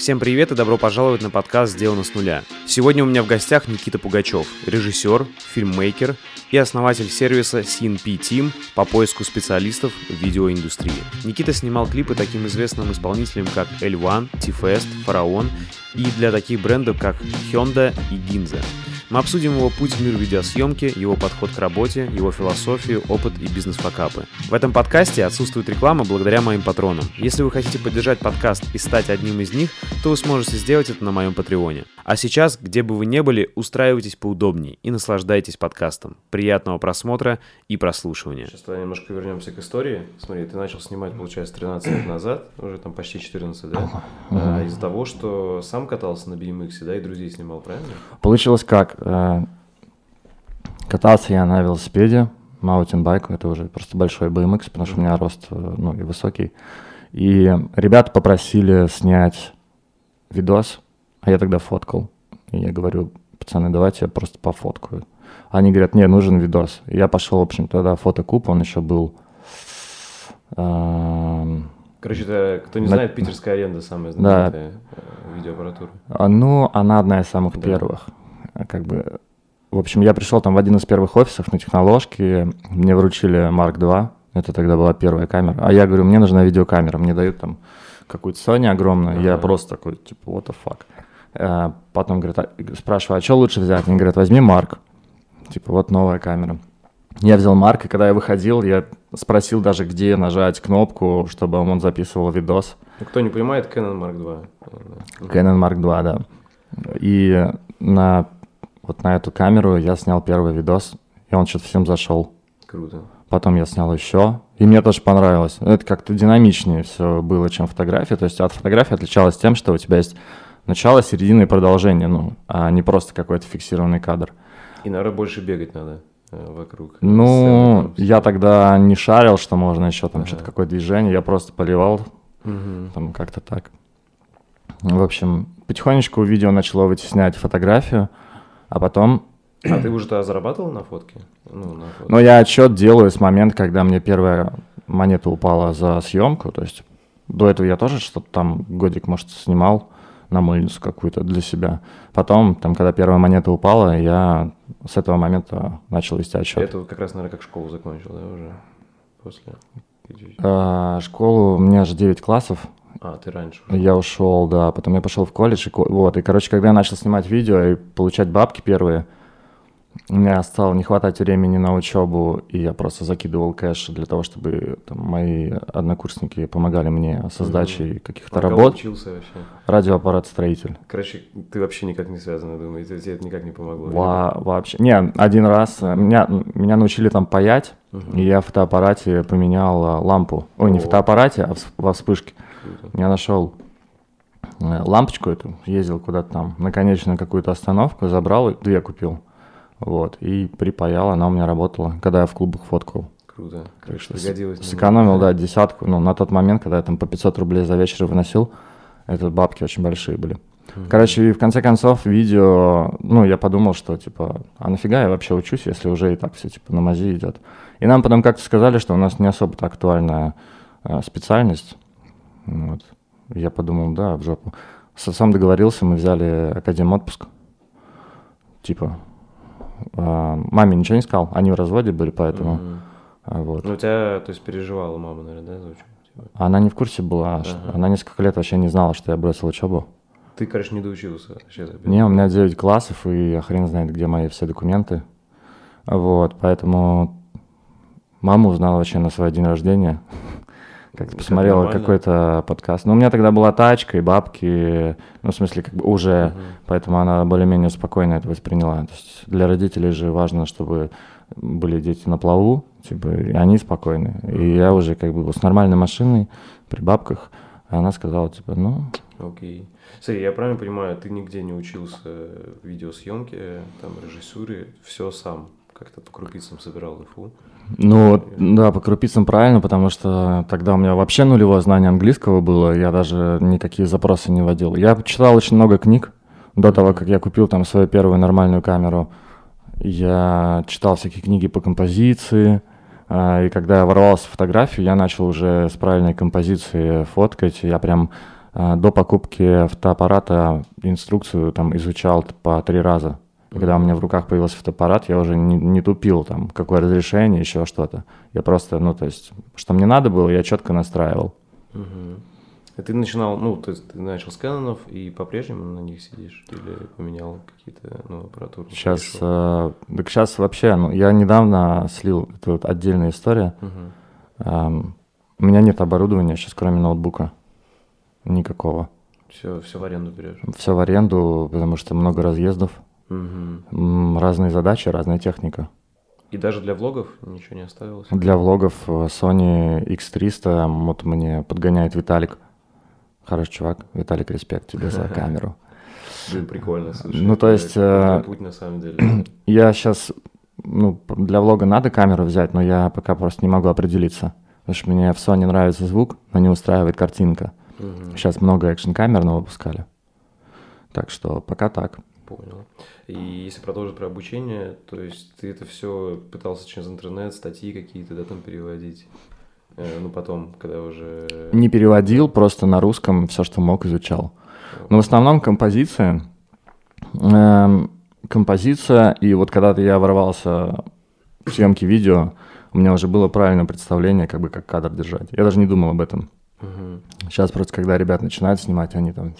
Всем привет и добро пожаловать на подкаст «Сделано с нуля». Сегодня у меня в гостях Никита Пугачев, режиссер, фильммейкер и основатель сервиса CNP Team по поиску специалистов в видеоиндустрии. Никита снимал клипы таким известным исполнителям, как L1, T-Fest, Фараон и для таких брендов, как Hyundai и Ginza. Мы обсудим его путь в мир видеосъемки, его подход к работе, его философию, опыт и бизнес-факапы. В этом подкасте отсутствует реклама благодаря моим патронам. Если вы хотите поддержать подкаст и стать одним из них, то вы сможете сделать это на моем патреоне. А сейчас, где бы вы ни были, устраивайтесь поудобнее и наслаждайтесь подкастом. Приятного просмотра и прослушивания. Сейчас давай немножко вернемся к истории. Смотри, ты начал снимать, получается, 13 лет назад, уже там почти 14, да? А, из-за того, что сам катался на BMX, да, и друзей снимал, правильно? Получилось как? Э, катался я на велосипеде, маутинбайк, это уже просто большой BMX, потому что у меня рост э, ну, и высокий. И ребята попросили снять видос, а я тогда фоткал. И я говорю, пацаны, давайте я просто пофоткаю. Они говорят, не, нужен видос. И я пошел, в общем, тогда фотокуб, он еще был... Короче, это, кто не на... знает, питерская аренда самая знаменитая да. Э, видеоаппаратура. А, ну, она одна из самых да. первых. Как бы, в общем, я пришел там в один из первых офисов на техноложке, мне вручили Mark II, это тогда была первая камера. А я говорю, мне нужна видеокамера, мне дают там какую-то Sony огромную, ага. я просто такой, типа, what the fuck. А, потом говорят, а, спрашиваю, а что лучше взять? Они говорят, возьми Марк. Типа, вот новая камера. Я взял Марк, и когда я выходил, я спросил даже, где нажать кнопку, чтобы он записывал видос. Ну, кто не понимает, Canon Mark II. Canon Mark II, да. И на, вот на эту камеру я снял первый видос, и он что-то всем зашел. Круто. Потом я снял еще, и мне тоже понравилось. Это как-то динамичнее все было, чем фотография. То есть от фотографии отличалось тем, что у тебя есть начало, середина и продолжение, ну, а не просто какой-то фиксированный кадр. И, наверное, больше бегать надо вокруг. Ну, я тогда не шарил, что можно еще там ага. что-то, какое движение, я просто поливал, угу. там как-то так. В общем, потихонечку видео начало вытеснять фотографию, а потом... А ты уже тогда зарабатывал на фотке? Ну, на фотке? ну, я отчет делаю с момента, когда мне первая монета упала за съемку, то есть до этого я тоже что-то там годик, может, снимал, на мыльницу какую-то для себя. Потом, там, когда первая монета упала, я с этого момента начал вести отчет. Это как раз, наверное, как школу закончил, да, уже после? А, школу, у меня же 9 классов. А, ты раньше ушел. Я ушел, да. Потом я пошел в колледж. И, вот, и, короче, когда я начал снимать видео и получать бабки первые, у меня стало не хватать времени на учебу, и я просто закидывал кэш для того, чтобы там, мои однокурсники помогали мне со сдачей mm-hmm. каких-то а работ. учился вообще? Радиоаппарат строитель. Короче, ты вообще никак не связан, я думаю, тебе это никак не помогло. Во- вообще. Не, один раз э, меня, меня научили там паять, mm-hmm. и я в фотоаппарате поменял э, лампу. Ой, О. не в фотоаппарате, а во вспышке. Круто. Я нашел э, лампочку эту, ездил куда-то там, наконечную какую-то остановку, забрал, две купил. Вот, и припаял, она у меня работала, когда я в клубах фоткал. Круто. Короче, пригодилось. Сэкономил, да, десятку. Ну, на тот момент, когда я там по 500 рублей за вечер выносил, это бабки очень большие были. Mm-hmm. Короче, и в конце концов, видео, ну, я подумал, что, типа, а нафига я вообще учусь, если уже и так все, типа, на мази идет. И нам потом как-то сказали, что у нас не особо-то актуальная э, специальность. Вот. Я подумал, да, в жопу. С отцом договорился, мы взяли академ отпуск. Типа, маме ничего не сказал, они в разводе были, поэтому... Mm-hmm. Вот. Ну, у тебя, то есть, переживала мама, наверное, да, за учебу? Она не в курсе была, ага. она несколько лет вообще не знала, что я бросил учебу. Ты, короче, не доучился вообще? Не, у меня 9 классов, и хрен знает, где мои все документы. Вот, поэтому мама узнала вообще на свой день рождения. Как-то посмотрела какой-то подкаст. Ну, у меня тогда была тачка и бабки, ну, в смысле, как бы уже, uh-huh. поэтому она более-менее спокойно это восприняла. То есть для родителей же важно, чтобы были дети на плаву, типа, и они спокойны. И я уже как бы с нормальной машиной, при бабках, а она сказала, типа, ну... Окей. Okay. Смотри, я правильно понимаю, ты нигде не учился видеосъемке, там, режиссуре, все сам, как-то по крупицам собирал инфу? Ну, да, по крупицам правильно, потому что тогда у меня вообще нулевое знание английского было, я даже никакие запросы не вводил. Я читал очень много книг до того, как я купил там свою первую нормальную камеру. Я читал всякие книги по композиции, а, и когда я ворвался в фотографию, я начал уже с правильной композиции фоткать. Я прям а, до покупки фотоаппарата инструкцию там изучал по три раза. И когда у меня в руках появился фотоаппарат, я уже не, не тупил там, какое разрешение, еще что-то. Я просто, ну, то есть, что мне надо было, я четко настраивал. Угу. И ты начинал, ну, то есть ты начал с Кэнонов и по-прежнему на них сидишь? Или поменял какие-то, ну, аппаратуру? Сейчас, э, так сейчас вообще, ну, я недавно слил, это вот отдельная история. Угу. Эм, у меня нет оборудования сейчас, кроме ноутбука. Никакого. Все, все в аренду берешь? Все в аренду, потому что много разъездов. Угу. Разные задачи, разная техника. И даже для влогов ничего не оставилось? Для влогов э, Sony X300 вот мне подгоняет Виталик. Хороший чувак. Виталик, респект тебе за камеру. Блин, прикольно, слушай. Ну, то есть... Э, путь, на самом деле. Я сейчас... Ну, для влога надо камеру взять, но я пока просто не могу определиться. Потому что мне в Sony нравится звук, но не устраивает картинка. Сейчас много экшн-камер но выпускали. Так что пока так. Понял. И если продолжить про обучение, то есть ты это все пытался через интернет, статьи какие-то, да, там переводить? Э, ну, потом, когда уже... Не переводил, просто на русском все, что мог, изучал. Но в основном композиция. Эм, композиция, и вот когда-то я ворвался в съемки видео, у меня уже было правильное представление, как бы как кадр держать. Я даже не думал об этом. Угу. Сейчас просто, когда ребят начинают снимать, они там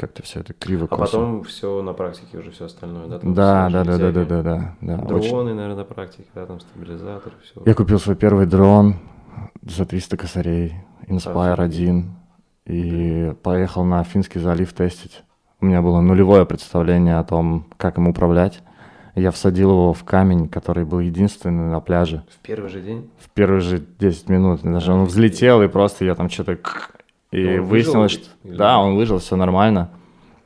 как-то все это криво А потом все на практике уже все остальное, да? Там да, да, да, да, да, да, да, да. Дроны, очень... наверное, на практике, да, там стабилизатор, все. Я купил свой первый дрон за 300 косарей, Inspire а, 1, и да. поехал на Финский залив тестить. У меня было нулевое представление о том, как им управлять. Я всадил его в камень, который был единственный на пляже. В первый же день? В первые же 10 минут. Даже он взлетел, и просто я там что-то и он выяснилось, выжил, что... Да, он выжил, все нормально.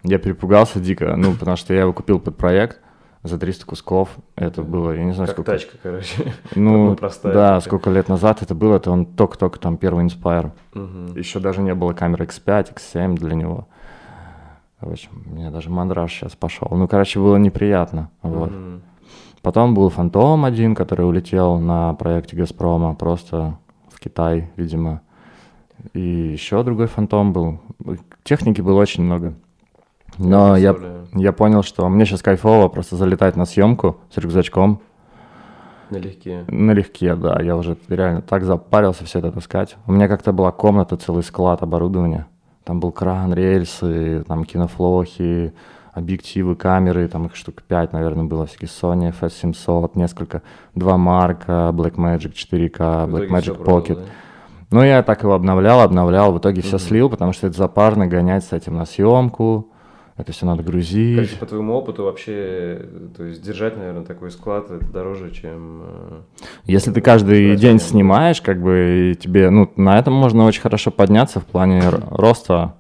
Я перепугался дико, ну, потому что я его купил под проект за 300 кусков. Это было, я не знаю, как сколько... тачка, короче. Ну, простая да, сколько лет назад это было, это он только-только там первый Inspire. Угу. Еще даже не было камеры X5, X7 для него. В общем, мне даже мандраж сейчас пошел. Ну, короче, было неприятно, вот. Угу. Потом был Фантом один, который улетел на проекте Газпрома, просто в Китай, видимо. И еще другой фантом был. Техники было очень много. Но я, я, понял, что мне сейчас кайфово просто залетать на съемку с рюкзачком. Налегке. Налегке, да. Я уже реально так запарился все это таскать. У меня как-то была комната, целый склад оборудования. Там был кран, рельсы, там кинофлохи, объективы, камеры, там их штук 5, наверное, было, всякие Sony FS700, несколько, два марка, Blackmagic 4K, Blackmagic Pocket. Продал, да? Ну, я так его обновлял, обновлял, в итоге все слил, потому что это запарно гонять с этим на съемку, это все надо грузить. Короче, по твоему опыту вообще, то есть держать, наверное, такой склад это дороже, чем... Э, Если ты каждый день снимаешь, как бы, и тебе, ну, на этом можно очень хорошо подняться в плане роста.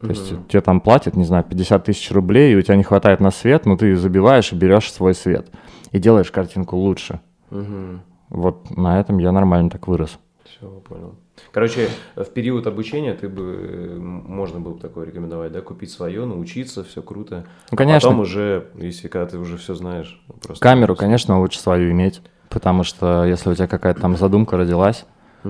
То есть угу. тебе там платят, не знаю, 50 тысяч рублей, и у тебя не хватает на свет, но ты забиваешь и берешь свой свет. И делаешь картинку лучше. Угу. Вот на этом я нормально так вырос. Все, понял. Короче, в период обучения ты бы, можно было бы такое рекомендовать, да, купить свое, научиться, все круто. Ну, конечно. Потом уже, если когда ты уже все знаешь. Просто Камеру, просто... конечно, лучше свою иметь, потому что если у тебя какая-то там задумка родилась,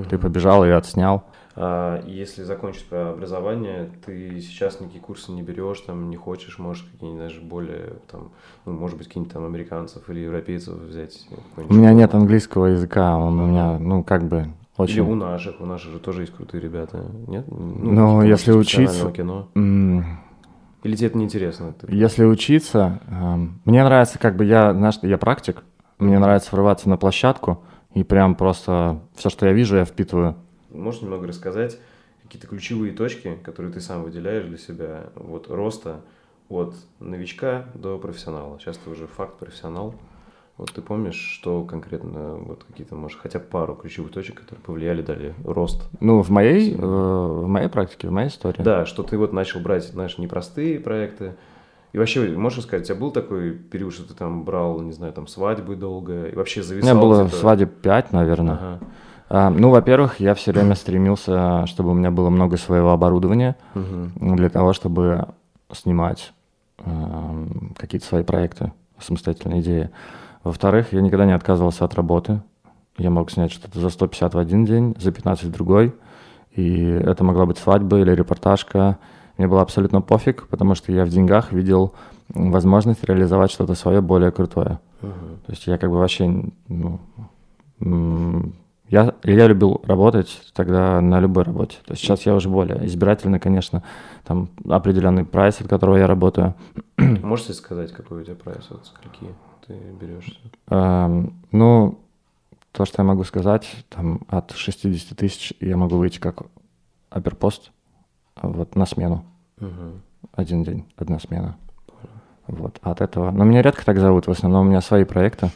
ты побежал и отснял. А если закончить про образование, ты сейчас никакие курсы не берешь, там не хочешь, можешь какие-нибудь даже более, там, ну, может быть, какие-нибудь там американцев или европейцев взять? У меня нет английского языка, он у меня, ну, как бы, очень. Или у наших, у наших же тоже есть крутые ребята, нет? Ну, Но если учиться... кино. Или тебе это неинтересно? Ты... Если учиться, э, мне нравится, как бы я, знаешь, я практик, мне нравится врываться на площадку и прям просто все, что я вижу, я впитываю. Можешь немного рассказать какие-то ключевые точки, которые ты сам выделяешь для себя, вот роста от новичка до профессионала? Сейчас ты уже факт профессионал. Вот ты помнишь, что конкретно, вот какие-то, может, хотя бы пару ключевых точек, которые повлияли, дали рост? Ну, в моей, э, в моей практике, в моей истории. Да, что ты вот начал брать, знаешь, непростые проекты. И вообще, можешь сказать, у тебя был такой период, что ты там брал, не знаю, там свадьбы долго, и вообще зависал? У меня было свадеб 5, наверное. Ага. А, ну, во-первых, я все время стремился, чтобы у меня было много своего оборудования угу. для того, чтобы снимать э, какие-то свои проекты, самостоятельные идеи. Во-вторых, я никогда не отказывался от работы. Я мог снять что-то за 150 в один день, за 15 в другой. И это могла быть свадьба или репортажка. Мне было абсолютно пофиг, потому что я в деньгах видел возможность реализовать что-то свое более крутое. Мгм. То есть я как бы вообще, ну, я, я любил работать тогда на любой работе. То есть сейчас я уже более избирательный, конечно, там определенный прайс, от которого я работаю. Можете сказать, какой у тебя прайс, вот скольки ты берешься? Эм, ну, то, что я могу сказать, там от 60 тысяч я могу выйти как оперпост вот на смену. Мгм. Один день, одна смена. Вот. А от этого... Но меня редко так зовут, в основном у меня свои проекты.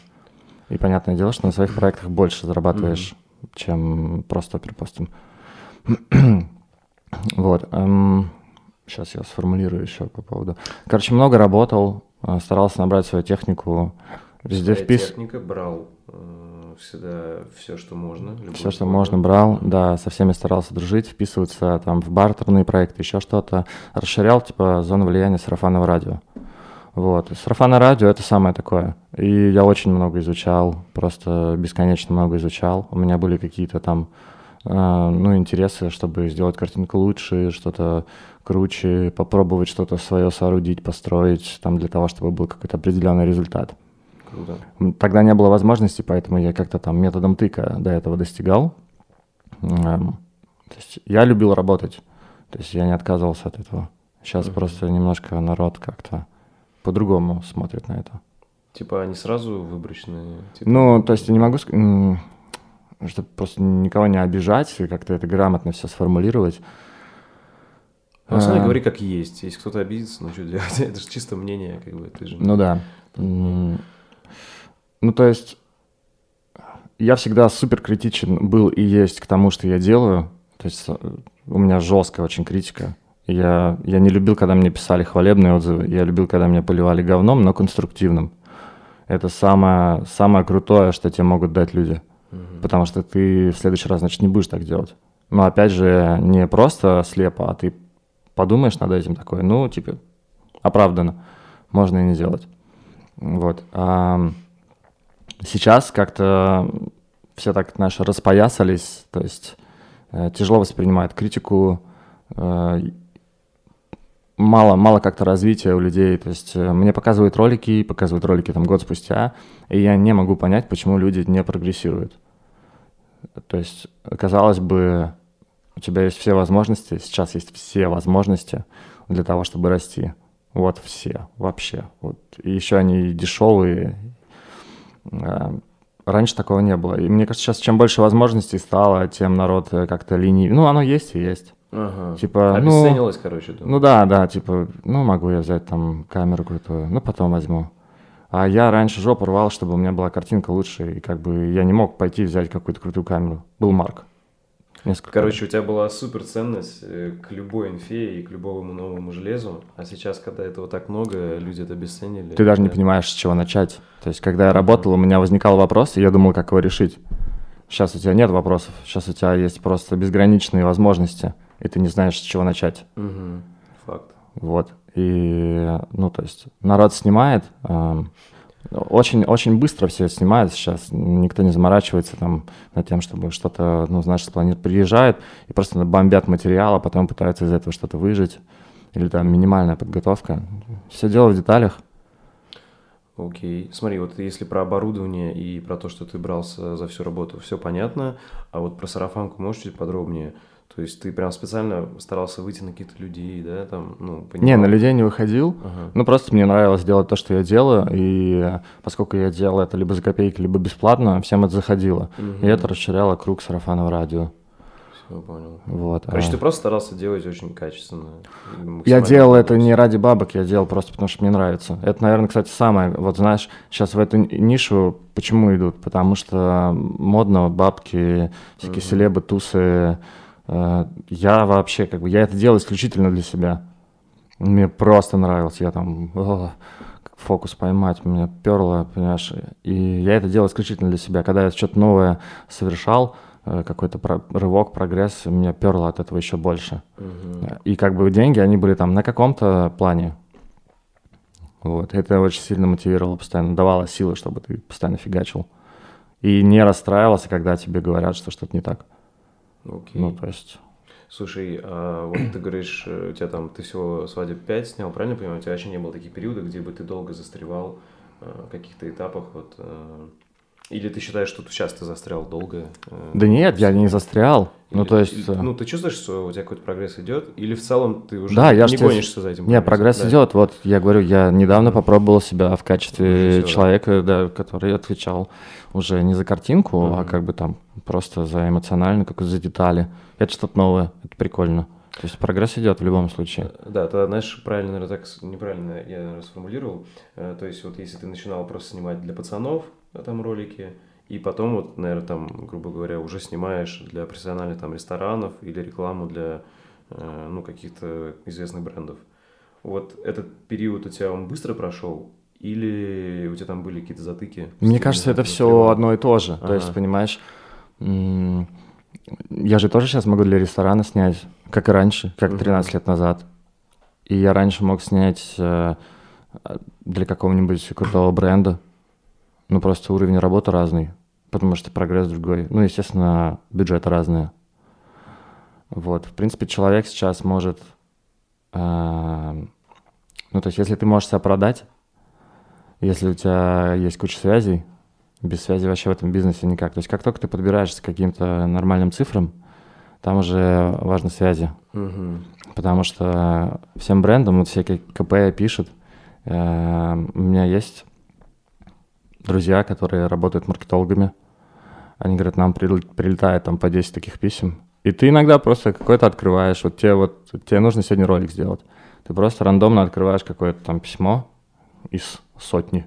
И понятное дело, что на своих проектах больше зарабатываешь, чем просто оперпостом. вот. сейчас я сформулирую еще по поводу... Короче, много работал, старался набрать свою технику, везде впис... техника брал э, всегда все, что можно. Все, что можно, брал, да, со всеми старался дружить, вписываться там в бартерные проекты, еще что-то. Расширял, типа, зону влияния сарафанного радио. Вот. И Сарафанное радио — это самое такое. И я очень много изучал, просто бесконечно много изучал. У меня были какие-то там, э, ну, интересы, чтобы сделать картинку лучше, что-то круче, попробовать что-то свое соорудить, построить, там, для того, чтобы был какой-то определенный результат. Круто. Тогда не было возможности, поэтому я как-то там методом тыка до этого достигал. Эм, То есть я любил работать, то есть я не отказывался от этого. Сейчас Мгм. просто немножко народ как-то по-другому смотрит на это. Типа они сразу выборочные? Типа, Ну, то есть я не могу, ск- м, чтобы просто никого не обижать и как-то это грамотно все сформулировать. Деле, А. говори как есть. Если кто-то обидится, ну что делать? Это же чисто мнение, как бы, ты же... Ну да. Ну, то есть я всегда супер критичен был и есть к тому, что я делаю. То есть э, у меня жесткая очень критика. Я, я не любил, когда мне писали хвалебные отзывы. Я любил, когда меня поливали говном, но конструктивным. Это самое, самое крутое, что тебе могут дать люди. Мгм. Потому что ты в следующий раз, значит, не будешь так делать. Но опять же, не просто слепо, а ты подумаешь над этим такой, ну, типа, оправданно, можно и не делать. Вот. А сейчас как-то все так, знаешь, распоясались, то есть э, тяжело воспринимают критику, э, мало, мало как-то развития у людей. То есть э, мне показывают ролики, показывают ролики там год спустя, и я не могу понять, почему люди не прогрессируют. То есть, казалось бы, у тебя есть все возможности, сейчас есть все возможности для того, чтобы расти. Вот все, вообще. Вот. И еще они дешевые. А, Раньше такого не было. И мне кажется, сейчас чем больше возможностей стало, тем народ э, как-то линии. Ну, оно есть и есть. Ага. Типа, ну, Обесценилось, короче, думаю. ну да, да, типа, ну могу я взять там камеру крутую, ну потом возьму. А я раньше жопу рвал, чтобы у меня была картинка лучше, и как бы я не мог пойти взять какую-то крутую камеру. Был Марк. Несколько. Короче, у тебя была супер ценность э, к любой инфе и к любому новому железу, а сейчас, когда этого так много, люди это обесценили. ты даже не понимаешь, с чего начать. То есть, когда я работал, у меня возникал вопрос, и я думал, как его решить. Сейчас у тебя нет вопросов, сейчас у тебя есть просто безграничные возможности, и ты не знаешь, с чего начать. Мгм. Факт. Вот. И, ну, то есть, народ снимает, ам, очень, очень быстро все снимают сейчас, никто не заморачивается там над тем, чтобы что-то, ну, знаешь, спланировать. Приезжают и просто бомбят материал, а потом пытаются из этого что-то выжить. Или там минимальная подготовка. Все дело в деталях. Окей. Смотри, вот если про оборудование и про то, что ты брался за всю работу, все понятно. А вот про сарафанку можешь чуть подробнее? То есть ты прям специально старался выйти на каких-то людей, да, там, ну, Не, понимал? на людей не выходил. Ага. Ну, просто мне нравилось делать то, что я делаю, и поскольку я делал это либо за копейки, либо бесплатно, всем это заходило. Мгм. И это расширяло круг сарафанного радио. Понял. Вот. Короче, а- ты просто старался делать очень качественно. Я делал это не ради бабок, я делал просто потому, что мне нравится. Это, наверное, кстати, самое, вот знаешь, сейчас в эту ни- нишу почему идут? Потому что модно, бабки, всякие Мгм. селебы, тусы. Э, Я вообще, как бы, я это делал исключительно для себя. Мне просто нравилось, я там, о, фокус поймать, меня перло, понимаешь. И я это делал исключительно для себя. Когда я что-то новое совершал, э, какой-то про- рывок, прогресс, меня перло от этого еще больше. Мгм. И как бы деньги, они были там на каком-то плане. Вот, это очень сильно мотивировало постоянно, давало силы, чтобы ты постоянно фигачил. И не расстраивался, когда тебе говорят, что что-то не так. Окей. Ну, то есть... Слушай, а вот ты говоришь, э, у тебя там, ты всего свадеб 5 снял, правильно понимаю? У тебя вообще не было таких периодов, где бы ты долго застревал э, в каких-то этапах, вот, э, или ты считаешь, что сейчас ты застрял долго? Э, да нет, я не застрял. Или, ну, то есть... Или, ну, ты чувствуешь, что у тебя какой-то прогресс идет? Или в целом ты уже да, не я гонишься за этим? Нет, прогресс да. идет. Вот, я говорю, я недавно попробовал себя в качестве Все, человека, да, который отвечал уже не за картинку, mm-hmm. а как бы там просто за эмоционально, как за детали. Это что-то новое, это прикольно. То есть прогресс идет в любом случае. Да, тогда, знаешь, правильно, наверное, так неправильно я наверное, сформулировал. Э, то есть вот если ты начинал просто снимать для пацанов э, там ролики, и потом вот, наверное, там, грубо говоря, уже снимаешь для профессиональных там ресторанов или рекламу для, э, ну, каких-то известных брендов. Вот этот период у тебя он быстро прошел, или у тебя там были какие-то затыки? Мне кажется, это все одно и то же. Ага. То есть, понимаешь, я же тоже сейчас могу для ресторана снять, как и раньше, как 13 лет назад. И я раньше мог снять э, для какого-нибудь крутого бренда. Ну, просто уровень работы разный потому что прогресс другой. Ну, естественно, бюджеты разные. Вот, в принципе, человек сейчас может... Э, ну, то есть, если ты можешь себя продать, если у тебя есть куча связей, без связи вообще в этом бизнесе никак. То есть, как только ты подбираешься к каким-то нормальным цифрам, там уже важны связи. Угу. Потому что всем брендам, вот все КП пишут, э, у меня есть друзья, которые работают маркетологами. Они говорят, нам прилетает там по 10 таких писем. И ты иногда просто какой-то открываешь, вот тебе вот, тебе нужно сегодня ролик сделать. Ты просто рандомно открываешь какое-то там письмо из сотни.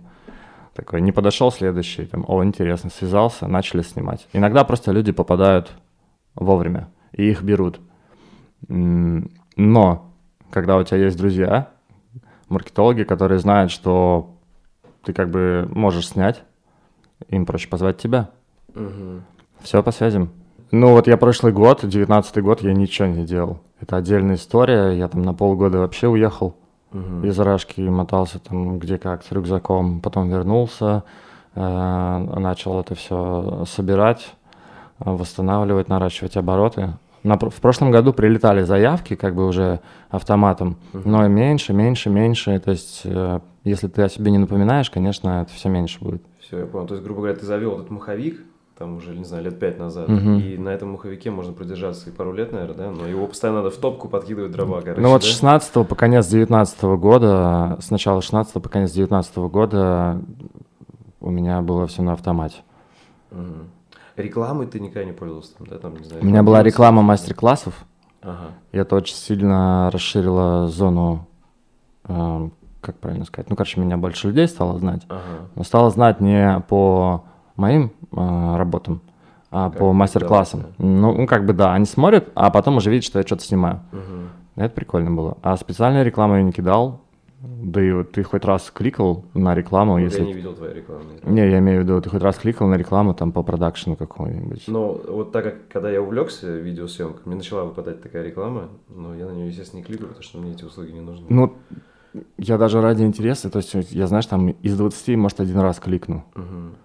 Такой, не подошел следующий, там, о, интересно, связался, начали снимать. Иногда просто люди попадают вовремя, и их берут. Но, когда у тебя есть друзья, маркетологи, которые знают, что ты как бы можешь снять, им проще позвать тебя. Угу. Все по связям. Ну вот я прошлый год, девятнадцатый год, я ничего не делал. Это отдельная история. Я там на полгода вообще уехал угу. из Рашки, мотался там где как с рюкзаком, потом вернулся, э, начал это все собирать, восстанавливать, наращивать обороты. На, в прошлом году прилетали заявки как бы уже автоматом, угу. но меньше, меньше, меньше. То есть, э, если ты о себе не напоминаешь, конечно, это все меньше будет. Все, я понял. То есть, грубо говоря, ты завел этот маховик, там уже, не знаю, лет пять назад. Угу. И на этом маховике можно продержаться и пару лет, наверное, да? Но его постоянно надо в топку подкидывать дрова, короче, Ну вот с 16 по конец 19 года, с начала 16 по конец 19 года у меня было все на автомате. Угу. Рекламой ты никогда не пользовался, да? Там, не знаю, у меня была реклама мастер-классов. Ага. И это очень сильно расширило зону, э, как правильно сказать, ну, короче, меня больше людей стало знать. Ага. Но стало знать не по моим э, работам, а как по мастер-классам. Да, ну, ну, как бы да, они смотрят, а потом уже видят, что я что-то снимаю. Угу. Это прикольно было. А специальную рекламу я не кидал. Да и вот ты хоть раз кликал на рекламу, ну, если... Я не видел твоей рекламы. Не, я имею в виду, ты хоть раз кликал на рекламу там по продакшену какой-нибудь. Ну, вот так как, когда я увлекся видеосъемкой, мне начала выпадать такая реклама, но я на нее, естественно, не кликаю, потому что мне эти услуги не нужны. Ну, я даже ради интереса, то есть я, знаешь, там из 20, может, один раз кликну. Угу.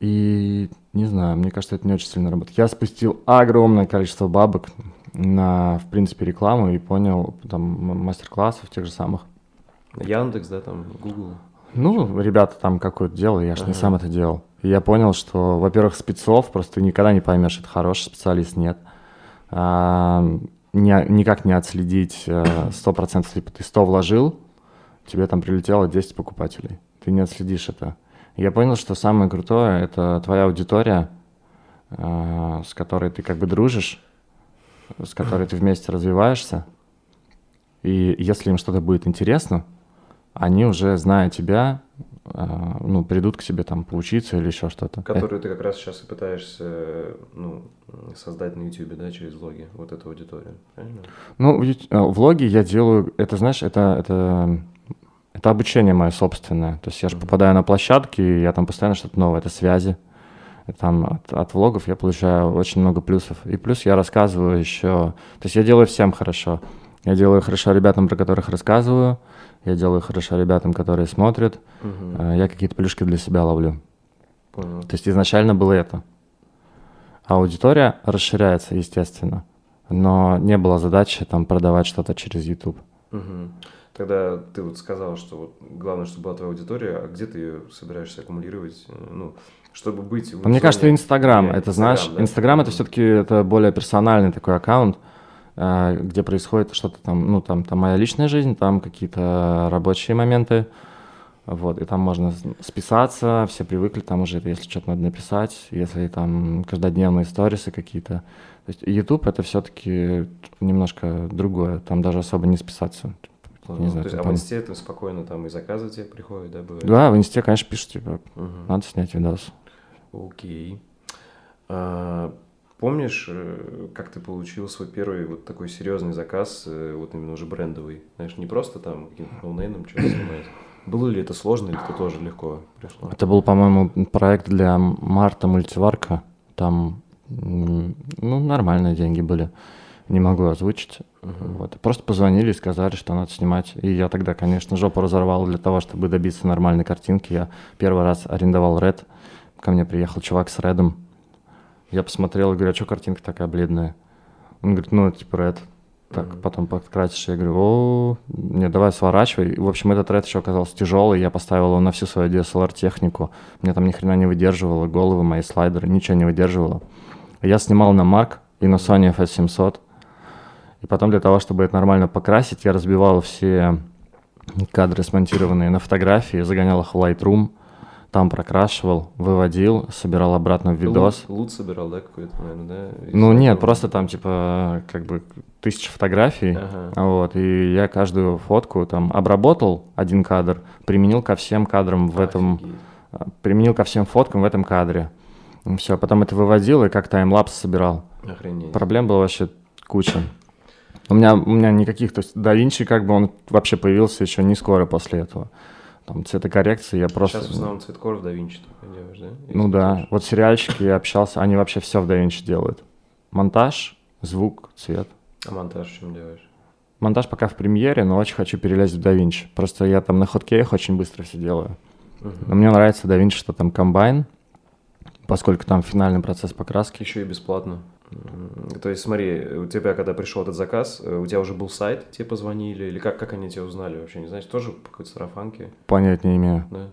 И не знаю, мне кажется, это не очень сильно работает. Я спустил огромное количество бабок на, в принципе, рекламу и понял там мастер-классов тех же самых. Яндекс, да, там, Google. Ну, ребята там какое-то делали, я же ага. не сам это делал. И я понял, что, во-первых, спецов просто ты никогда не поймешь, это хороший специалист, нет. А, не, никак не отследить э, сто процентов, типа ты 100 вложил, тебе там прилетело 10 покупателей. Ты не отследишь это. Я понял, что самое крутое — это твоя аудитория, э, с которой ты как бы дружишь, с которой ты вместе развиваешься. И если им что-то будет интересно, они уже, зная тебя, э, ну, придут к себе там поучиться или еще что-то. Которую ты как раз сейчас и пытаешься ну, создать на YouTube, да, через влоги, вот эту аудиторию, правильно? Ну, влоги я делаю, это, знаешь, это, это это обучение мое собственное. То есть я же попадаю на площадки, и я там постоянно что-то новое. Это связи. Там от, от влогов я получаю очень много плюсов. И плюс я рассказываю еще... То есть я делаю всем хорошо. Я делаю хорошо ребятам, про которых рассказываю. Я делаю хорошо ребятам, которые смотрят. Угу. Я какие-то плюшки для себя ловлю. Понял. То есть изначально было это. А аудитория расширяется, естественно. но не было задачи там продавать что-то через YouTube. Угу. Тогда ты вот сказал, что вот главное, чтобы была твоя аудитория, а где ты ее собираешься аккумулировать, ну, чтобы быть... В Мне кажется, Инстаграм, это знаешь, Инстаграм да? это все-таки это более персональный такой аккаунт, э, где происходит что-то там, ну, там, там моя личная жизнь, там какие-то рабочие моменты, вот, и там можно списаться, все привыкли, там уже, если что-то надо написать, если там каждодневные сторисы какие-то. То есть YouTube это все-таки немножко другое, там даже особо не списаться. Ну, не знаю, то есть, а там... в инсте спокойно там и заказы тебе приходят, да, бывает? Да, в инсте, конечно, пишут, типа, угу. надо снять видос. Окей. А, помнишь, э, как ты получил свой первый вот такой серьезный заказ, э, вот именно уже брендовый? Знаешь, не просто там каким-то ноунейном что-то снимать. Было ли это сложно, или это тоже легко пришло? Это был, по-моему, проект для Марта Мультиварка. Там, ну, нормальные деньги были. Не могу озвучить. Uh-huh. Вот. Просто позвонили и сказали, что надо снимать. И я тогда, конечно, жопу разорвал для того, чтобы добиться нормальной картинки. Я первый раз арендовал Red. Ко мне приехал чувак с Редом. Я посмотрел и говорю, а что картинка такая бледная? Он говорит, ну, типа Red так, mm-hmm. потом подкрасишь. Я говорю, о, не, давай сворачивай. В общем, этот ред еще оказался тяжелый, я поставил его на всю свою DSLR-технику. Мне там ни хрена не выдерживало, головы мои слайдеры, ничего не выдерживало. Я снимал на Mark и на Sony FS700. И потом для того, чтобы это нормально покрасить, я разбивал все кадры, смонтированные на фотографии, загонял их в Lightroom – там прокрашивал, выводил, собирал обратно в видос. Лут, лут собирал, да, какой-то, наверное, да? ну нет, просто там типа как бы тысяча фотографий, ага. вот, и я каждую фотку там обработал один кадр, применил ко всем кадрам в Офигеть. этом, применил ко всем фоткам в этом кадре. Все, потом это выводил и как таймлапс собирал. Охренеть. Проблем было вообще куча. У меня, у меня никаких, то есть Vinci как бы он вообще появился еще не скоро после этого там цветокоррекции я просто... Сейчас в основном цветкор в DaVinci только делаешь, да? Если ну да, хочешь. вот сериальщики я общался, они вообще все в DaVinci делают. Монтаж, звук, цвет. А монтаж чем делаешь? Монтаж пока в премьере, но очень хочу перелезть в DaVinci. Просто я там на хоткеях очень быстро все делаю. Угу. Но мне нравится DaVinci, что там комбайн, поскольку там финальный процесс покраски. Еще и бесплатно. То есть, смотри, у тебя, когда пришел этот заказ, э, у тебя уже был сайт, тебе позвонили, или как, как они тебя узнали вообще, не знаешь, тоже по какой-то сарафанке? Понять не имею. Да?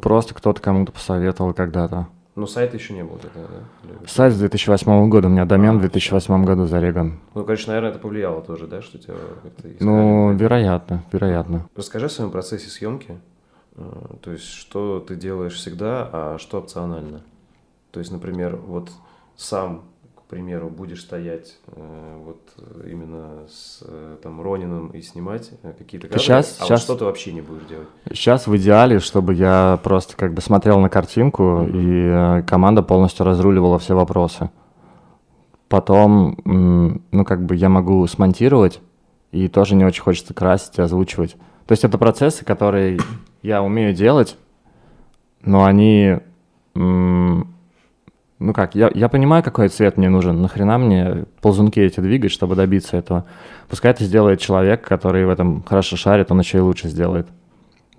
Просто кто-то кому-то посоветовал когда-то. Но сайта еще не было тогда, да? Или... Сайт с 2008 года, у меня домен а, в 2008 году зареган. Ну, конечно, наверное, это повлияло тоже, да, что тебя как-то искали? Ну, вероятно, вероятно. Расскажи о своем процессе съемки. Э, то есть, что ты делаешь всегда, а что опционально? То есть, например, вот сам примеру, будешь стоять э, вот именно с э, там Ронином и снимать э, какие-то кадры, сейчас, а сейчас, вот что ты вообще не будешь делать? Сейчас в идеале, чтобы я просто как бы смотрел на картинку, mm-hmm. и э, команда полностью разруливала все вопросы. Потом, ну, как бы я могу смонтировать, и тоже не очень хочется красить и озвучивать. То есть это процессы, которые я умею делать, но они ну как, я, я понимаю, какой цвет мне нужен, нахрена мне ползунки эти двигать, чтобы добиться этого. Пускай это сделает человек, который в этом хорошо шарит, он еще и лучше сделает.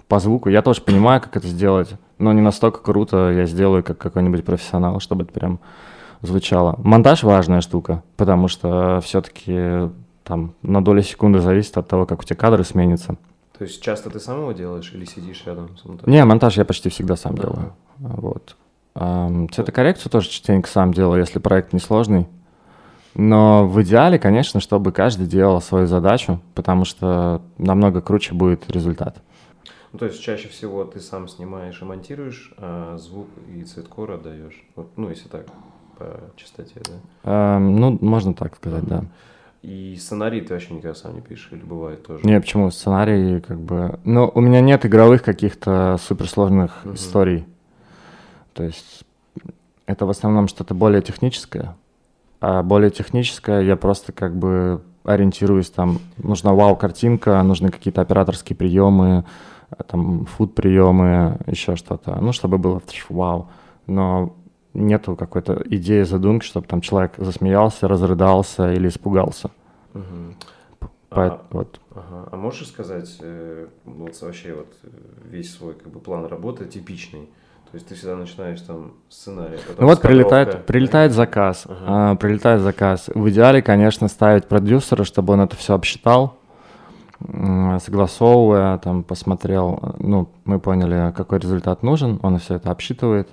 По звуку я тоже понимаю, как это сделать, но не настолько круто я сделаю, как какой-нибудь профессионал, чтобы это прям звучало. Монтаж важная штука, потому что все-таки там на долю секунды зависит от того, как у тебя кадры сменятся. То есть часто ты сам его делаешь или сидишь рядом с монтажем? Не, монтаж я почти всегда сам да. делаю. Вот. Цветокоррекцию тоже частенько сам делаю, если проект несложный. Но в идеале, конечно, чтобы каждый делал свою задачу, потому что намного круче будет результат. Ну, то есть чаще всего ты сам снимаешь и монтируешь, а звук и цветкор отдаешь. Вот, ну, если так, по частоте, да? Эм, ну, можно так сказать, да. И сценарий ты вообще никогда сам не пишешь, или бывает тоже? Не, почему? Сценарий как бы... Ну, у меня нет игровых каких-то суперсложных uh-huh. историй. То есть это в основном что-то более техническое. А более техническое я просто как бы ориентируюсь, там нужна вау-картинка, нужны какие-то операторские приемы, там фуд-приемы, еще что-то, ну, чтобы было вау. Но нету какой-то идеи, задумки, чтобы там человек засмеялся, разрыдался или испугался. Угу. По, а, вот. ага. а можешь сказать, э, вот вообще вот весь свой как бы план работы типичный, то есть ты всегда начинаешь там сценарий. а потом Ну вот прилетает, прилетает заказ, Ага. а, прилетает заказ. В идеале, конечно, ставить продюсера, чтобы он это все обсчитал, согласовывая, там, посмотрел, ну, мы поняли, какой результат нужен, он все это обсчитывает,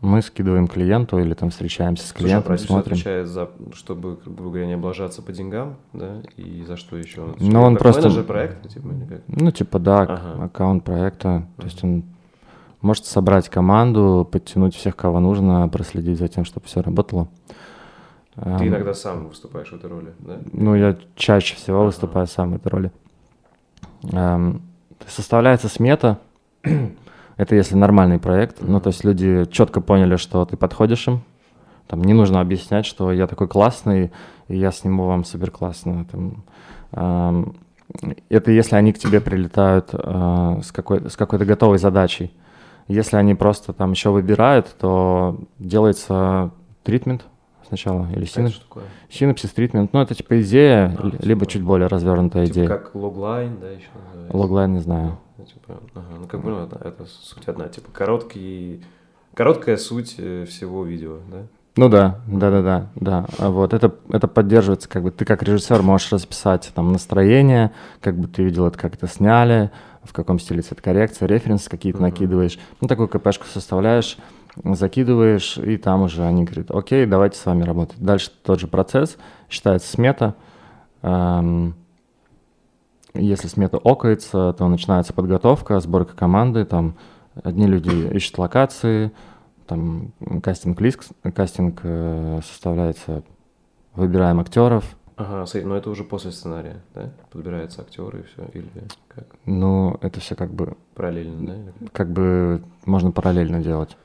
мы скидываем клиенту или там встречаемся с Слушай, а клиентом, продюсер смотрим. отвечает за, чтобы, грубо говоря, не облажаться по деньгам, да, и за что еще? Ну, он просто- менеджер проекта, типа, или как? Ну, типа, да, Ага. аккаунт проекта. То есть он может собрать команду, подтянуть всех, кого нужно, проследить за тем, чтобы все работало. Ты Эм, иногда сам выступаешь в этой роли, да? Ну, я чаще всего выступаю сам в этой роли. Эм, составляется смета. Это если нормальный проект. Ну, то есть люди четко поняли, что ты подходишь им. Там не нужно объяснять, что я такой классный, и я сниму вам супер классно. Там, эм, это если они к тебе прилетают э, с, какой, с какой-то готовой задачей. Если они просто там еще выбирают, то делается тритмент сначала или А такое? Синапсис тритмент, ну это типа идея, А, типа- либо чуть более развернутая Типа идея. как логлайн, да, еще называется? Логлайн не знаю. Ну, типа, ага, ну как бы ну, это, это суть одна, типа короткий, короткая суть э, всего видео, да? Ну да, да, да, да, да. А Вот это это поддерживается, как бы ты как режиссер можешь расписать там настроение, как бы ты видел это, как это сняли, в каком стиле цветокоррекция, референсы какие-то Мгм. накидываешь. Ну такую КПшку составляешь, закидываешь, и там уже они говорят, окей, давайте с вами работать. Дальше тот же процесс, считается смета. Эм, Если смета окается, то начинается подготовка, сборка команды, там одни люди ищут локации, там кастинг-лист, кастинг э, составляется, выбираем актеров. Ага, смотри, но это уже после сценария, да? Подбираются актеры и все, или как? Ну, это все как бы, Параллельно, да? как? бы можно параллельно делать.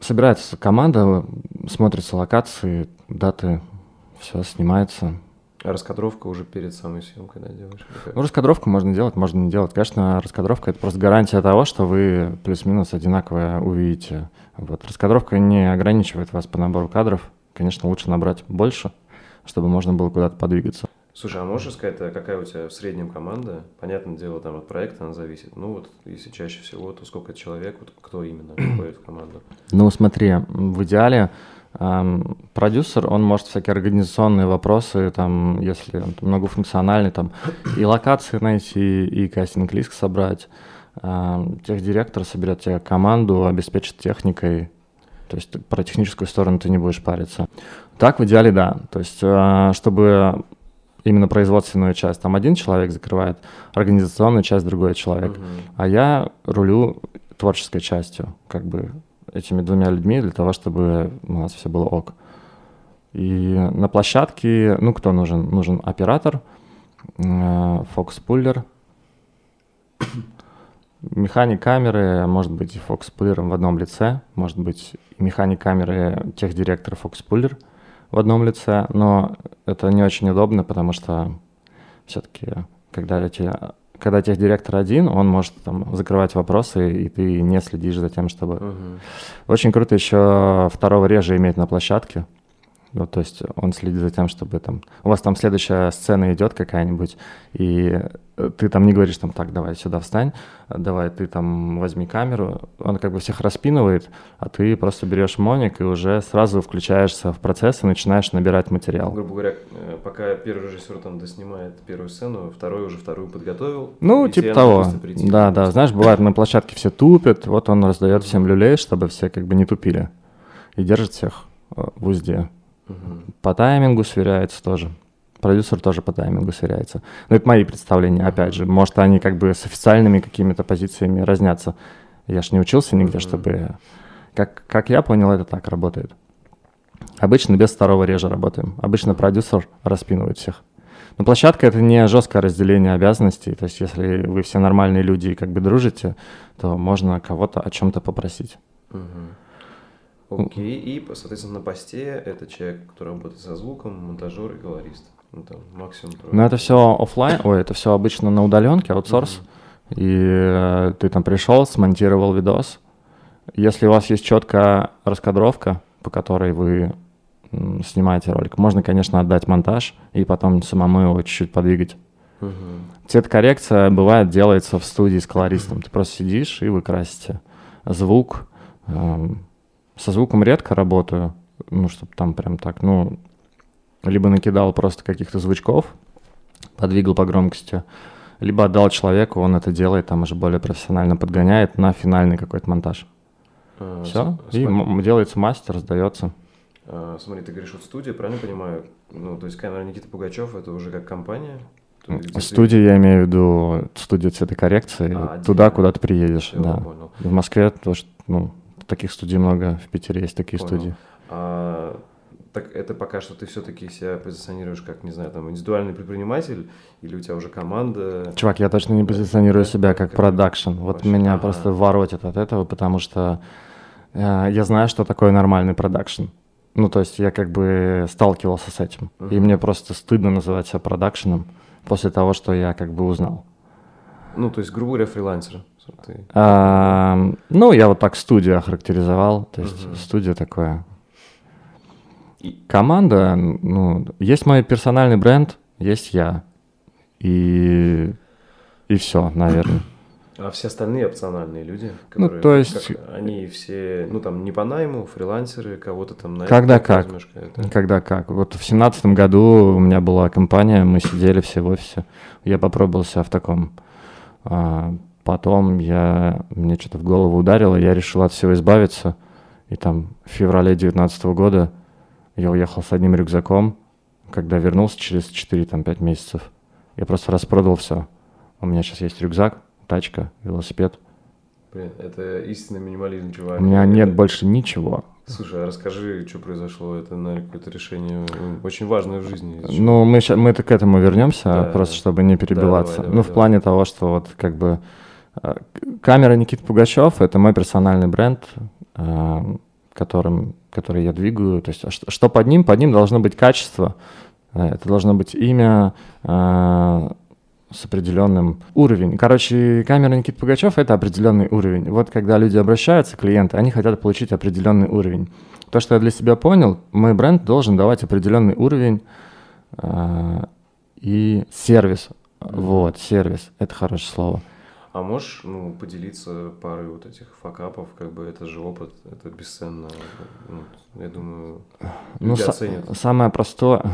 Собирается команда, смотрятся локации, даты, все снимается. А раскадровка уже перед самой съемкой, да, делаешь? Ну, раскадровку можно делать, можно не делать. Конечно, раскадровка — это просто гарантия того, что вы плюс-минус одинаковое увидите. Вот. Раскадровка не ограничивает вас по набору кадров. Конечно, лучше набрать больше, чтобы можно было куда-то подвигаться. Слушай, а можешь сказать, а какая у тебя в среднем команда? Понятное дело, там от проекта она зависит. Ну вот, если чаще всего, то сколько человек, вот кто именно входит в команду? Ну, смотри, в идеале эм, продюсер, он может всякие организационные вопросы, там, если он многофункциональный, там, и локации найти, и кастинг-лист собрать. Эм, техдиректор соберет тебе команду, обеспечит техникой, то есть про техническую сторону ты не будешь париться. Так, в идеале, да. То есть, э, чтобы именно производственную часть там один человек закрывает, организационную часть другой человек. Мгм. А я рулю творческой частью, как бы этими двумя людьми для того, чтобы у нас все было ок. И на площадке, ну, кто нужен? Нужен оператор, э, фокус-пуллер, механик камеры, может быть, и фокус-пуллером в одном лице, может быть, механик камеры, техдиректор, фокус-пуллер в одном лице, но это не очень удобно, потому что все-таки, когда эти когда техдиректор один, он может там закрывать вопросы, и ты не следишь за тем, чтобы... Мгм. Очень круто еще второго режа иметь на площадке. Ну, то есть он следит за тем, чтобы там... У вас там следующая сцена идет какая-нибудь, и э, ты там не говоришь там, так, давай сюда встань, давай ты там возьми камеру. Он как бы всех распинывает, а ты просто берешь моник и уже сразу включаешься в процесс и начинаешь набирать материал. Грубо говоря, э, пока первый режиссер там доснимает первую сцену, второй уже вторую подготовил. Ну, типа того. прийти. Да, да. Знаешь, бывает на площадке все тупят, вот он раздает всем люлей, чтобы все как бы не тупили. И держит всех э, в узде. Мгм. По таймингу сверяется тоже. Продюсер тоже по таймингу сверяется. Но это мои представления, опять же. Может, они как бы с официальными какими-то позициями разнятся. Я ж не учился нигде, Мгм. чтобы... Как, как я понял, это так работает. Обычно без второго режа работаем. Обычно продюсер распинывает всех. Но площадка — это не жесткое разделение обязанностей. То есть если вы все нормальные люди и как бы дружите, то можно кого-то о чем-то попросить. Мгм. Окей, и, соответственно, на посте это человек, который работает со звуком, монтажер и колорист. Ну, там, максимум трое. Но это все офлайн, ой, это все обычно на удаленке, аутсорс. И э, ты там пришел, смонтировал видос. Если у вас есть четкая раскадровка, по которой вы м, снимаете ролик, можно, конечно, отдать монтаж и потом самому его чуть-чуть подвигать. Мгм. Цветокоррекция бывает делается в студии с колористом. Ты просто сидишь и вы красите. Звук. эм, со звуком редко работаю, ну, чтобы там прям так, ну, либо накидал просто каких-то звучков, подвигал по громкости, либо отдал человеку, он это делает, там уже более профессионально подгоняет на финальный какой-то монтаж. А, Все, и делается мастер, сдается. а, смотри, ты говоришь, вот студия, правильно понимаю? Ну, то есть камера Никита Пугачев это уже как компания? Где ты- Студия, я имею в виду студию цветокоррекции, А, туда, куда ты приедешь, Всё, да. понял. В Москве тоже, ну, таких студий много, в Питере есть такие Понял. студии. А, так это пока что ты все-таки себя позиционируешь как, не знаю, там, индивидуальный предприниматель, или у тебя уже команда? Чувак, я точно не позиционирую себя как продакшн. Вот вообще, меня ага. просто воротит от этого, потому что э, я знаю, что такое нормальный продакшн. Ну, то есть я как бы сталкивался с этим. И Мгм. мне просто стыдно называть себя продакшеном после того, что я как бы узнал. Ну, то есть, грубо говоря, фрилансер. Ты- А, ну, я вот так студию охарактеризовал. То есть Мгм. студия такое. Команда, ну, есть мой персональный бренд, есть я. И, и все, наверное. А все остальные опциональные люди, Ну, которые, то есть- как- они все, ну, там, не по найму, фрилансеры, кого-то там на Когда как. возьмешь, это- Когда как. Вот в семнадцатом году у меня была компания, мы сидели все в офисе. Я попробовал себя в таком. А, потом я, мне что-то в голову ударило, я решил от всего избавиться. И там в феврале девятнадцатого года я уехал с одним рюкзаком. Когда вернулся через 4-5 месяцев, я просто распродал все. У меня сейчас есть рюкзак, тачка, велосипед. Блин, это истинный минимализм, чувак. У меня нет Это- больше ничего. Слушай, а расскажи, что произошло? Это, наверное, какое-то решение очень важное в жизни. Ну, мы, мы к этому вернемся, Да. просто чтобы не перебиваться. давай, давай, ну, в давай. плане того, что вот как бы камера Никита Пугачев это мой персональный бренд, э, которым, который я двигаю. То есть, а что, под ним? Под ним должно быть качество. э, Это должно быть имя э, с определенным уровнем. Короче, камера Никита Пугачев это определенный уровень. Вот когда люди обращаются, клиенты, они хотят получить определенный уровень. То, что я для себя понял, мой бренд должен давать определенный уровень а, и сервис. Вот, сервис, это хорошее слово. А можешь, ну, поделиться парой вот этих факапов, как бы это же опыт, это бесценно. Ну, я думаю, Ну, люди оценят. самое простое,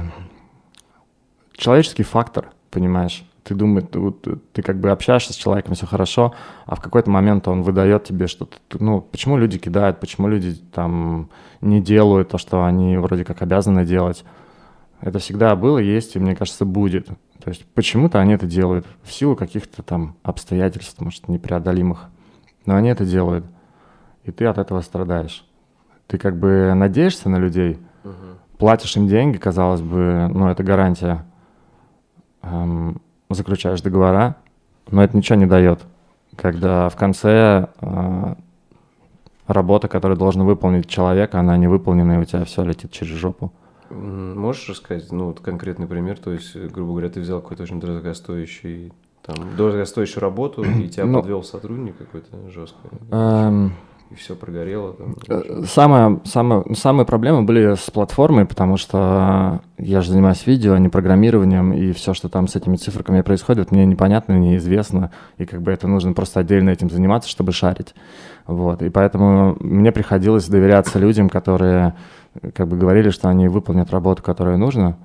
человеческий фактор, понимаешь? Ты думаешь, ты, ты как бы общаешься с человеком, все хорошо, а в какой-то момент он выдает тебе что-то. Ну, почему люди кидают, почему люди там не делают то, что они вроде как обязаны делать? Это всегда было, есть и, мне кажется, будет. То есть почему-то они это делают в силу каких-то там обстоятельств, может, непреодолимых. Но они это делают. И ты от этого страдаешь. Ты как бы надеешься на людей, Мгм. платишь им деньги, казалось бы, ну, это гарантия. Эм, заключаешь договора, но это ничего не дает. Когда в конце э, работа, которую должен выполнить человек, она не выполнена, и у тебя все летит через жопу. М, Можешь рассказать, ну, вот конкретный пример, то есть, э, грубо говоря, ты взял какой-то очень дорогостоящий, там, дорогостоящую работу, и тебя Ну. подвел сотрудник какой-то жесткий, Эм, и все прогорело там. Э, Самая, самая, ну, самые проблемы были с платформой, потому что я же занимаюсь видео, а не программированием, и все, что там с этими циферками происходит, мне непонятно, неизвестно, и как бы это нужно просто отдельно этим заниматься, чтобы шарить. Вот, и поэтому мне приходилось доверяться людям, которые э, как бы говорили, что они выполнят работу, которую нужно,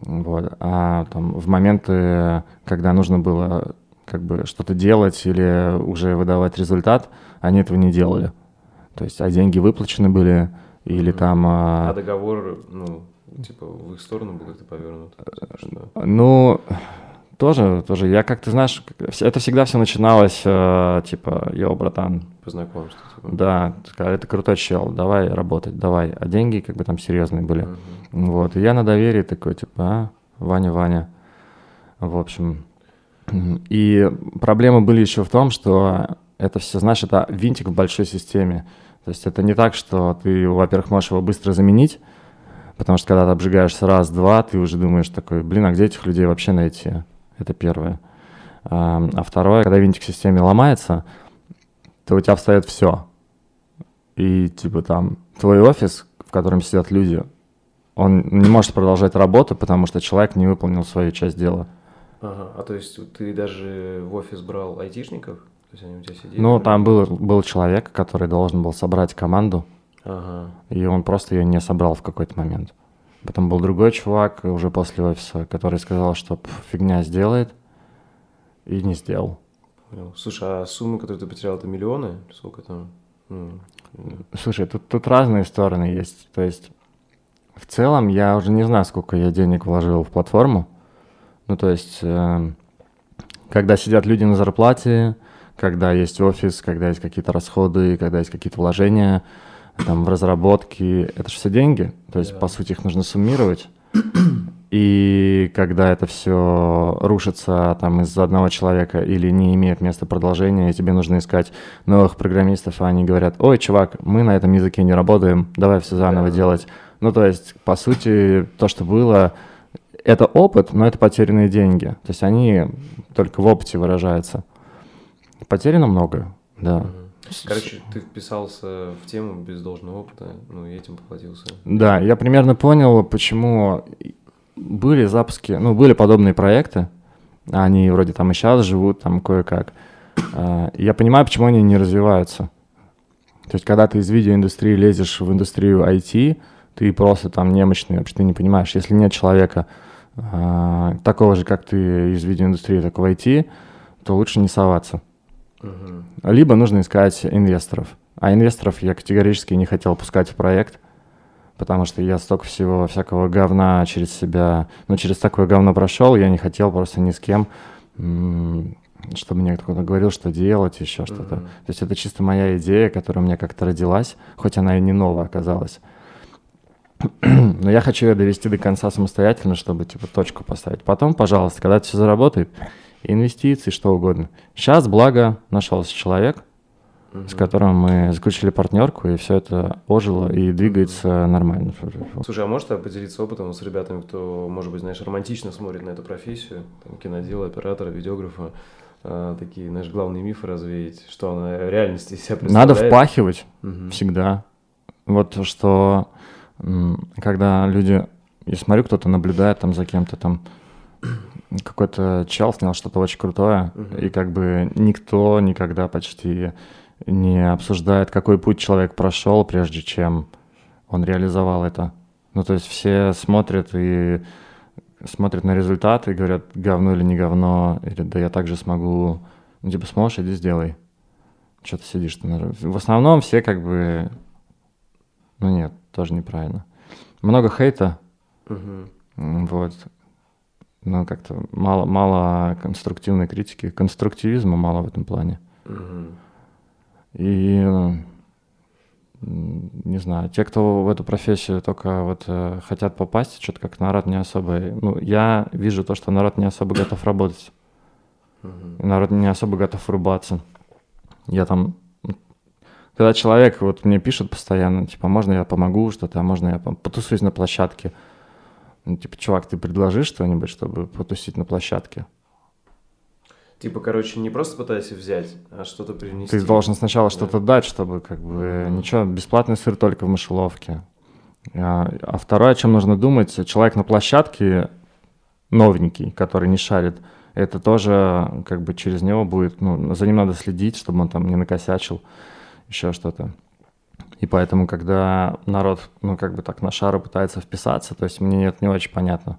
вот, а там в моменты, когда нужно было как бы что-то делать или уже выдавать результат, они этого не делали. То есть, а деньги выплачены были, или Мгм. там... А а, договор, ну, типа, в их сторону был как-то повернут. Что? Ну, тоже, тоже. Я как ты знаешь, это всегда все начиналось, э, типа, йоу, братан, По знакомству, типа. да, сказали, ты крутой чел, давай работать, давай. А деньги как бы там серьезные были. Мгм. Вот, и я на доверии такой, типа, а, Ваня, Ваня. В общем, и проблемы были еще в том, что это все, знаешь, это винтик в большой системе. То есть это не так, что ты, во-первых, можешь его быстро заменить, потому что когда ты обжигаешься раз-два, ты уже думаешь такой, блин, а где этих людей вообще найти? Это первое. А а второе, когда винтик в системе ломается, то у тебя встает все. И типа там твой офис, в котором сидят люди, он не может продолжать работу, потому что человек не выполнил свою часть дела. Ага, а то есть ты даже в офис брал айтишников? То есть они у тебя сидели? Ну, там был, был человек, который должен был собрать команду, Ага. и он просто ее не собрал в какой-то момент. Потом был другой чувак уже после офиса, который сказал, что «Пф, фигня сделает, и не сделал. Понял. Слушай, а суммы, которые ты потерял, это миллионы? Сколько там? Ну, Слушай, тут, тут разные стороны есть. То есть, в целом, я уже не знаю, сколько я денег вложил в платформу. Ну, то есть, э, когда сидят люди на зарплате, когда есть офис, когда есть какие-то расходы, когда есть какие-то вложения, там, в разработке, это же все деньги. То есть, Да. по сути, их нужно суммировать. И когда это все рушится там из-за одного человека или не имеет места продолжения, и тебе нужно искать новых программистов, а они говорят, ой, чувак, мы на этом языке не работаем, давай все заново Да. делать. Ну, то есть, по сути, то, что было, это опыт, но это потерянные деньги. То есть они только в опыте выражаются. Потеряно много, да. мгм. Короче, ты вписался в тему без должного опыта, ну и этим поплатился. Да, я примерно понял, почему были запуски, ну, были подобные проекты, они вроде там и сейчас живут, там кое-как. А, Я понимаю, почему они не развиваются. То есть, когда ты из видеоиндустрии лезешь в индустрию IT, ты просто там немощный, вообще ты не понимаешь. Если нет человека а, такого же, как ты из видеоиндустрии, так в IT, то лучше не соваться. Либо нужно искать инвесторов. А инвесторов я категорически не хотел пускать в проект, потому что я столько всего всякого говна через себя, ну, через такое говно прошел, я не хотел просто ни с кем, чтобы мне кто-то говорил, что делать, еще что-то. Мгм. То есть это чисто моя идея, которая у меня как-то родилась, хоть она и не новая оказалась. Но я хочу ее довести до конца самостоятельно, чтобы типа точку поставить. Потом, пожалуйста, когда это все заработает, инвестиции, что угодно. Сейчас, благо, нашелся человек, с которым мы заключили партнерку, и все это ожило и двигается нормально. Слушай, а можешь поделиться опытом с ребятами, кто, может быть, знаешь, романтично смотрит на эту профессию, там, кинодела, оператора, видеографа, а, такие, знаешь, главные мифы развеять, что она в реальности себя представляет? Надо впахивать Мгм. всегда. Вот что, когда люди, я смотрю, кто-то наблюдает там за кем-то там, какой-то чел снял что-то очень крутое, Мгм. и как бы никто никогда почти не обсуждает, какой путь человек прошел, прежде чем он реализовал это. Ну, то есть все смотрят и смотрят на результаты и говорят, говно или не говно, или да я также смогу. Ну, типа, сможешь, иди сделай. Что ты сидишь? На- В основном все как бы... Ну нет, тоже неправильно. Много хейта, м, вот. Ну, как-то мало, мало конструктивной критики. Конструктивизма мало в этом плане. Мгм. И не знаю, те, кто в эту профессию только вот э, хотят попасть, что-то как народ не особо. Ну, я вижу то, что народ не особо готов работать. И народ не особо готов врубаться. Я там... Когда человек вот мне пишет постоянно, типа, можно я помогу что-то, а можно я потусуюсь на площадке. Ну, типа, чувак, ты предложи что-нибудь, чтобы потусить на площадке. Типа, короче, не просто пытайся взять, а что-то принести. Ты должен сначала Да. что-то дать, чтобы как бы Мгм. ничего, бесплатный сыр только в мышеловке. А, а второе, о чем нужно думать, человек на площадке новенький, который не шарит, это тоже как бы через него будет, ну, за ним надо следить, чтобы он там не накосячил, еще что-то. И поэтому, когда народ, ну, как бы так на шару пытается вписаться, то есть мне это не очень понятно.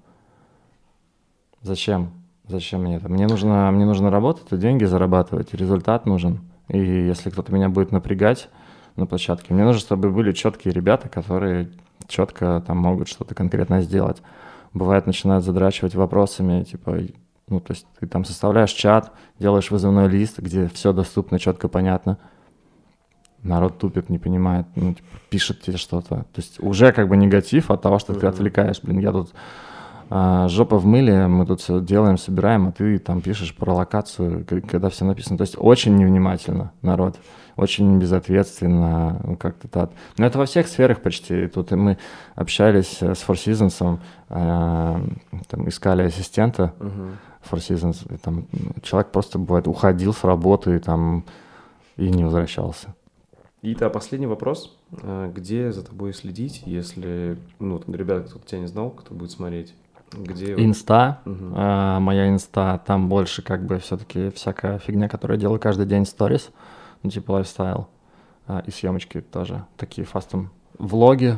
Зачем? Зачем мне это? Мне нужно, мне нужно работать, и деньги зарабатывать, результат нужен. И если кто-то меня будет напрягать на площадке, мне нужно, чтобы были четкие ребята, которые четко там могут что-то конкретно сделать. Бывает, начинают задрачивать вопросами, типа, ну, то есть ты там составляешь чат, делаешь вызывной лист, где все доступно, четко, понятно. Народ тупит, не понимает, ну, типа, пишет тебе что-то. То есть уже как бы негатив от того, что ты отвлекаешь. Блин, я тут а, жопа в мыле, мы тут все делаем, собираем, а ты там пишешь про локацию, когда все написано. То есть очень невнимательно народ, очень безответственно, ну, как-то так. Но это во всех сферах почти. Тут и мы общались э, с Four Seasons, э, там искали ассистента Мгм. Four Seasons, и там человек просто бывает уходил с работы там и не возвращался. И да, последний вопрос. А, Где за тобой следить, если, ну, там, ребята, кто тебя не знал, кто будет смотреть? Где? Инста, Мгм. а, моя инста, там больше как бы все-таки всякая фигня, которую я делаю каждый день, сторис, ну типа лайфстайл, а, и съемочки тоже, такие фастом. Влоги,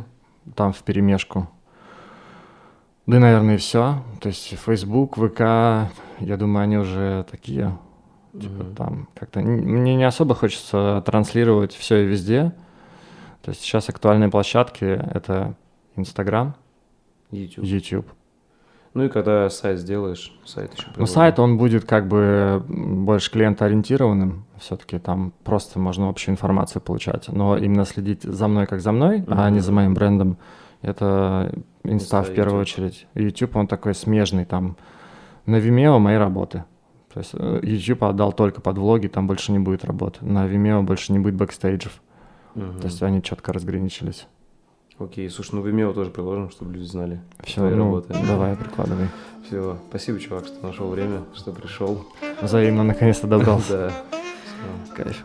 там в перемешку. Да, и, наверное, и все. То есть Facebook, ВК, я думаю, они уже такие, типа Мгм. там как-то... Мне не особо хочется транслировать все и везде. То есть сейчас актуальные площадки — это Инстаграм, YouTube. YouTube. Ну и когда сайт сделаешь, сайт еще Ну, сайт, он будет как бы больше клиентоориентированным. Все-таки там просто можно общую информацию получать. Но именно следить за мной как за мной, а не за моим брендом, это инста Инста, в первую YouTube. очередь. YouTube, он такой смежный там. На Vimeo мои работы. То есть э, YouTube отдал только под влоги, там больше не будет работы. На Vimeo больше не будет бэкстейджев. Мгм. То есть они четко разграничились. Окей, слушай, ну Vimeo тоже приложим, чтобы люди знали. Все, ну, работы. давай, прикладывай. Все, спасибо, чувак, что нашел время, что пришел. Взаимно наконец-то добрался. Да. Кайф.